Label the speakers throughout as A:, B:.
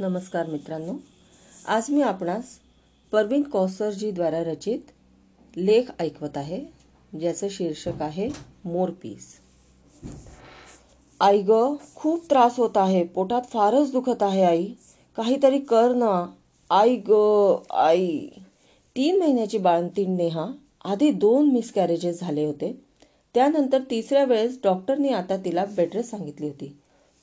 A: नमस्कार मित्रांनो. आज मी आपणास परवीन कौसरजीद्वारा रचित लेख ऐकवत आहे ज्याचं शीर्षक आहे मोरपीस आई ग खूप त्रास होत आहे. पोटात फारच दुखत आहे आई. काहीतरी कर ना. आई ग आई. तीन महिन्याची बाळंतीण नेहा आधी दोन मिसकॅरेजेस झाले होते. त्यानंतर तिसऱ्या वेळेस डॉक्टरनी आता तिला बेटर सांगितली होती.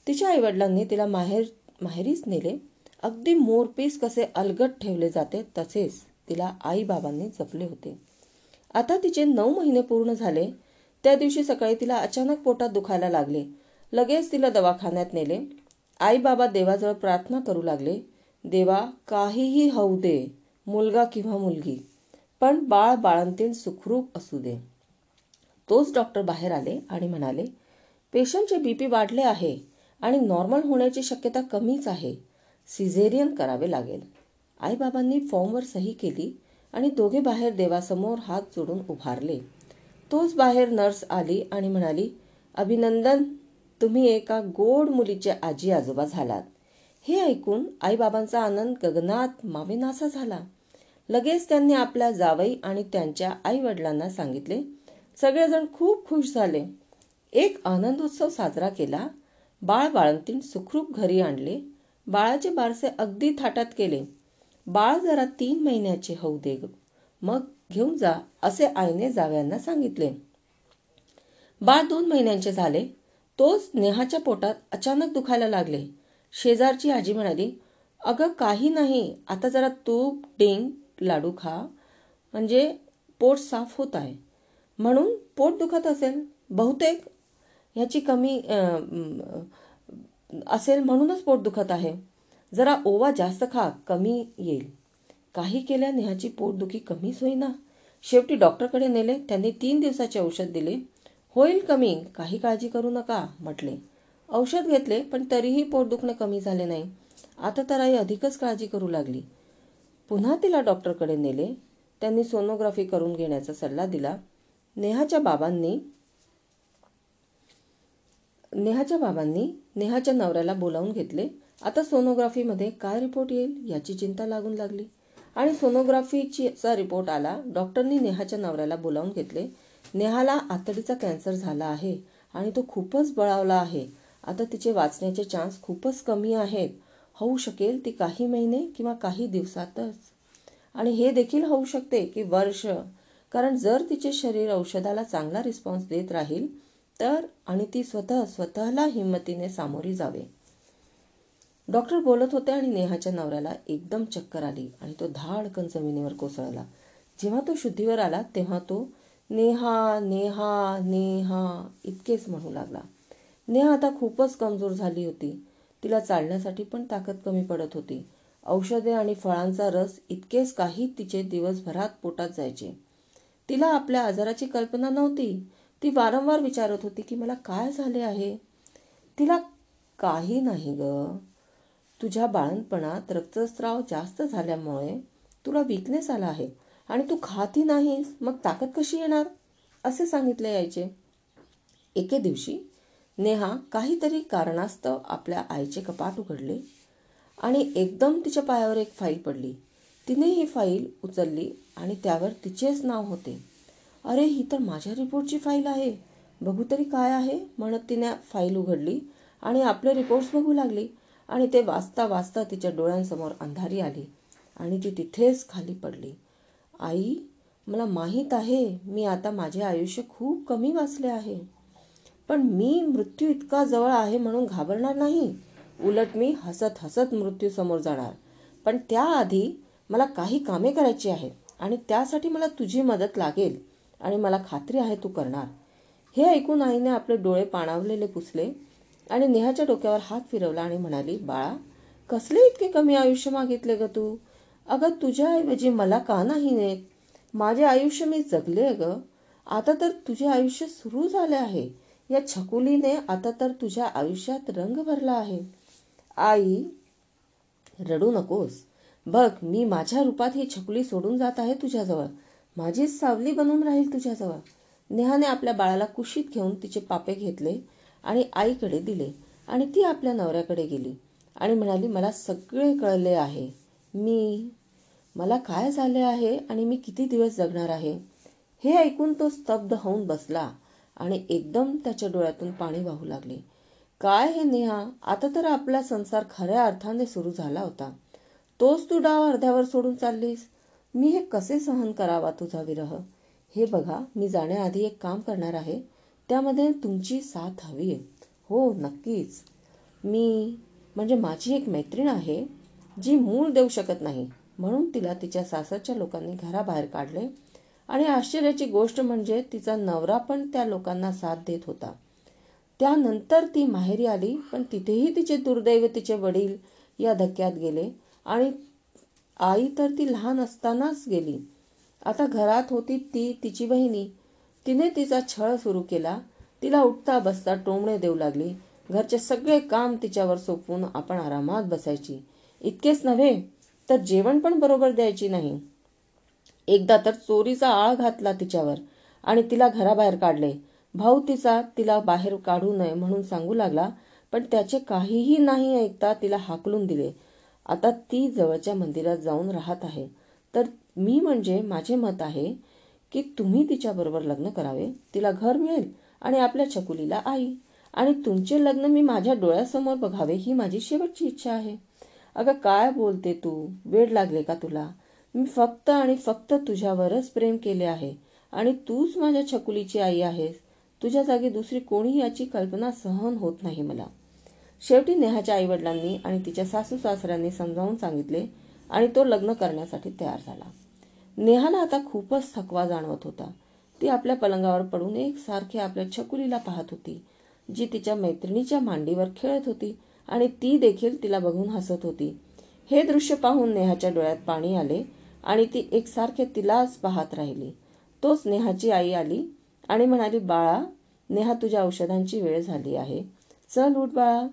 A: तिच्या आईवडिलांनी तिला माहेर माहेरीच नेले. अगदी मोरपीस कसे अलगट ठेवले जाते तसेच तिला आईबाबांनी जपले होते. आता तिचे नऊ महिने पूर्ण झाले. त्या दिवशी सकाळी तिला अचानक पोटात दुखायला लागले. लगेच तिला दवाखान्यात नेले. आईबाबा देवाजवळ प्रार्थना करू लागले. देवा काहीही होऊ दे मुलगा किंवा मुलगी पण बाळ बाळंतीण सुखरूप असू दे. तोच डॉक्टर बाहेर आले आणि म्हणाले पेशंटचे बीपी वाढले आहे. आणि नॉर्मल होण्याची शक्यता कमीच आहे. सिझेरियन करावे लागेल. आईबाबांनी फॉर्मवर सही केली आणि दोघे बाहेर देवासमोर हात जोडून उभारले. तोच बाहेर नर्स आली आणि म्हणाली अभिनंदन तुम्ही एका गोड मुलीचे आजी आजोबा झालात. हे ऐकून आईबाबांचा आनंद गगनात मावेनासा झाला. लगेच त्यांनी आपल्या जावई आणि त्यांच्या आई वडिलांना सांगितले सगळेजण खूप खुश झाले. एक आनंदोत्सव साजरा केला बाळ बाळंतीण सुखरूप घरी आणले. बाळाचे बारसे अगदी थाटात केले. बाळ जरा तीन महिन्याचे होऊ दे मग घेऊन जा असे आईने जाव्यांना सांगितले. बाळ दोन महिन्यांचे झाले. तोच नेहाच्या पोटात अचानक दुखायला लागले. शेजारची आजी म्हणाली अगं काही नाही. आता जरा तूप डिंग लाडू खा. म्हणजे पोट साफ होत आहे. म्हणून पोट दुखत असेल. बहुतेक ह्याची कमी असेल म्हणूनच पोट दुखत आहे. जरा ओवा जास्त खा कमी येईल. काही केल्या नेहाची पोटदुखी कमीच होईना. शेवटी डॉक्टरकडे नेले त्यांनी तीन दिवसाचे औषध दिले. होईल कमी काही काळजी करू नका म्हटले. औषध घेतले पण तरीही पोट दुखणं कमी झाले नाही. आता तर आई अधिकच काळजी करू लागली. पुन्हा तिला डॉक्टरकडे नेले. त्यांनी सोनोग्राफी करून घेण्याचा सल्ला दिला. नेहाच्या बाबांनी नेहाच्या बाबांनी नेहाच्या नवऱ्याला बोलावून घेतले. आता सोनोग्राफीमध्ये काय रिपोर्ट येईल याची चिंता लागून लागली. आणि सोनोग्राफीचा रिपोर्ट आला डॉक्टरनी नेहाच्या नवऱ्याला बोलावून घेतले. नेहाला आतडीचा कॅन्सर झाला आहे आणि तो खूपच बळावला आहे. आता तिचे वाचण्याचे चान्स खूपच कमी आहेत. होऊ शकेल ती काही महिने किंवा काही दिवसातच. आणि हे देखील होऊ शकते की वर्ष. कारण जर तिचे शरीर औषधाला चांगला रिस्पॉन्स देत राहील तर आणि ती स्वतः स्वतःला हिंमतीने सामोरी जावे. डॉक्टर बोलत होते आणि नेहाच्या नवऱ्याला एकदम चक्कर आली आणि तो धाडकन जमिनीवर कोसळला. जेव्हा तो शुद्धीवर आला तेव्हा तो नेहा नेहा नेहा इतकेच म्हणू लागला. नेहा आता खूपच कमजोर झाली होती. तिला चालण्यासाठी पण ताकद कमी पडत होती. औषधे आणि फळांचा रस इतकेच काही तिचे दिवसभरात पोटात जायचे. तिला आपल्या आजाराची कल्पना नव्हती. ती वारंवार विचारत होती की मला काय झाले आहे? तिला काही नाही ग. तुझ्या बाळणपणात रक्तस्राव जास्त झाल्यामुळे तुला विकनेस आला आहे आणि तू खाती नाहीस. मग ताकद कशी येणार? असे सांगितले यायचे. एके दिवशी नेहा काहीतरी कारणास्तव आपल्या आईचे कपाट उघडले आणि एकदम तिच्या पायावर एक फाईल पडली. तिने ही फाईल उचलली आणि त्यावर तिचेच नाव होते. अरे ही तर माझ्या रिपोर्टची फाईल आहे. बघू तरी काय आहे म्हणत तिने फाईल उघडली आणि आपले रिपोर्ट्स बघू लागली आणि ते वाचता वाचता तिच्या डोळ्यांसमोर अंधारी आली आणि ती तिथेच खाली पडली. आई मला माहीत आहे मी आता माझे आयुष्य खूप कमी वाचले आहे. पण मी मृत्यू इतका जवळ आहे म्हणून घाबरणार नाही. उलट मी हसत हसत मृत्यूसमोर जाणार. पण त्याआधी मला काही कामे करायची आहेत आणि त्यासाठी मला तुझी मदत लागेल. आणि मला खात्री आहे तू करणार. हे ऐकून आईने आपले डोळे पाणावलेले पुसले आणि नेहाच्या डोक्यावर हात फिरवला आणि म्हणाली बाळा कसले इतके कमी आयुष्य मागितले ग तू? अगं तुझ्याऐवजी मला का नाही नेत? माझे आयुष्य मी जगले ग. आता तर तुझे आयुष्य सुरू झाले आहे. या छकुलीने आता तर तुझ्या आयुष्यात रंग भरला आहे. आई रडू नकोस. बघ मी माझ्या रूपात ही छकुली सोडून जात आहे तुझ्याजवळ. माझी सावली बनून राहील तुझ्याजवळ. नेहाने आपल्या बाळाला कुशीत घेऊन तिचे पापे घेतले आणि आईकडे दिले आणि ती आपल्या नवऱ्याकडे गेली आणि म्हणाली मला सगळे कळले आहे. मी मला काय झाले आहे आणि मी किती दिवस जगणार आहे? हे ऐकून तो स्तब्ध होऊन बसला आणि एकदम त्याच्या डोळ्यातून पाणी वाहू लागले. काय हे नेहा? आता तर आपला संसार खऱ्या अर्थाने सुरू झाला होता. तोच तू डाव अर्ध्यावर सोडून चाललीस? मी हे कसे सहन करावा तुझा विरह? हे बघा मी जाण्याआधी एक काम करणार आहे. त्यामध्ये तुमची साथ हवी आहे. हो नक्कीच. मी म्हणजे माझी एक मैत्रीण आहे जी मूळ देऊ शकत नाही. म्हणून तिला तिच्या सासरच्या लोकांनी घराबाहेर काढले. आणि आश्चर्याची गोष्ट म्हणजे तिचा नवरा पण त्या लोकांना साथ देत होता. त्यानंतर ती माहेरी आली पण तिथेही तिचे दुर्दैव तिचे वडील या धक्क्यात गेले. आणि आई तर ती लहान असतानाच गेली. आता घरात होती ती तिची बहिणी. तिने तिचा छळ सुरू केला. तिला उठता बसता टोमणे देऊ लागली. घरचे सगळे काम तिच्यावर सोपवून आपण आरामात बसायची. इतकेच नव्हे तर जेवण पण बरोबर द्यायची नाही. एकदा तर चोरीचा आळ घातला तिच्यावर आणि तिला घराबाहेर काढले. भाऊ तिचा तिला बाहेर काढू नये म्हणून सांगू लागला पण त्याचे काहीही नाही ऐकता तिला हाकलून दिले. आता ती जवळच्या मंदिरात जाऊन राहत आहे. तर मी म्हणजे माझे मत आहे की तुम्ही तिच्याबरोबर लग्न करावे तिला घर मिळेल आणि आपल्या छकुलीला आई. आणि तुमचे लग्न मी माझ्या डोळ्यासमोर बघावे ही माझी शेवटची इच्छा आहे. अगं काय बोलते तू? वेळ लागले का तुला? मी फक्त आणि फक्त तुझ्यावरच प्रेम केले आहे. आणि तूच माझ्या छकुलीची आई आहेस. तुझ्या जागी दुसरी कोणी याची कल्पना सहन होत नाही मला. शेवटी नेहाच्या आईवडिलांनी आणि तिच्या सासू सासऱ्यांनी समजावून सांगितले आणि तो लग्न करण्यासाठी तयार झाला. नेहाला आता खूपच थकवा जाणवत होता. ती आपल्या पलंगावर पडून एक सारखे आपल्या छकुलीला पाहत होती जी तिच्या मैत्रिणीच्या मांडीवर खेळत होती आणि ती देखील तिला बघून हसत होती. हे दृश्य पाहून नेहाच्या डोळ्यात पाणी आले आणि ती एकसारखे तिलाच पाहत राहिली. तोच नेहाची आई आली आणि म्हणाली बाळा नेहा तुझ्या औषधांची वेळ झाली आहे. चल उठ बाळा.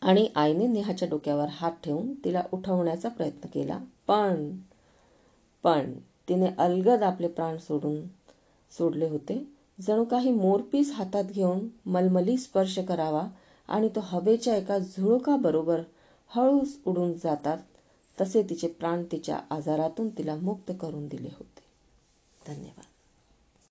A: आणि आईने नेहाच्या डोक्यावर हात ठेवून तिला उठवण्याचा प्रयत्न केला. पण पण तिने अलगद आपले प्राण सोडून सोडले होते. जणू काही मोरपीस हातात घेऊन मलमली स्पर्श करावा आणि तो हवेच्या एका झुळकाबरोबर हळूच उडून जातात तसे तिचे प्राण तिच्या आजारातून तिला मुक्त करून दिले होते. धन्यवाद.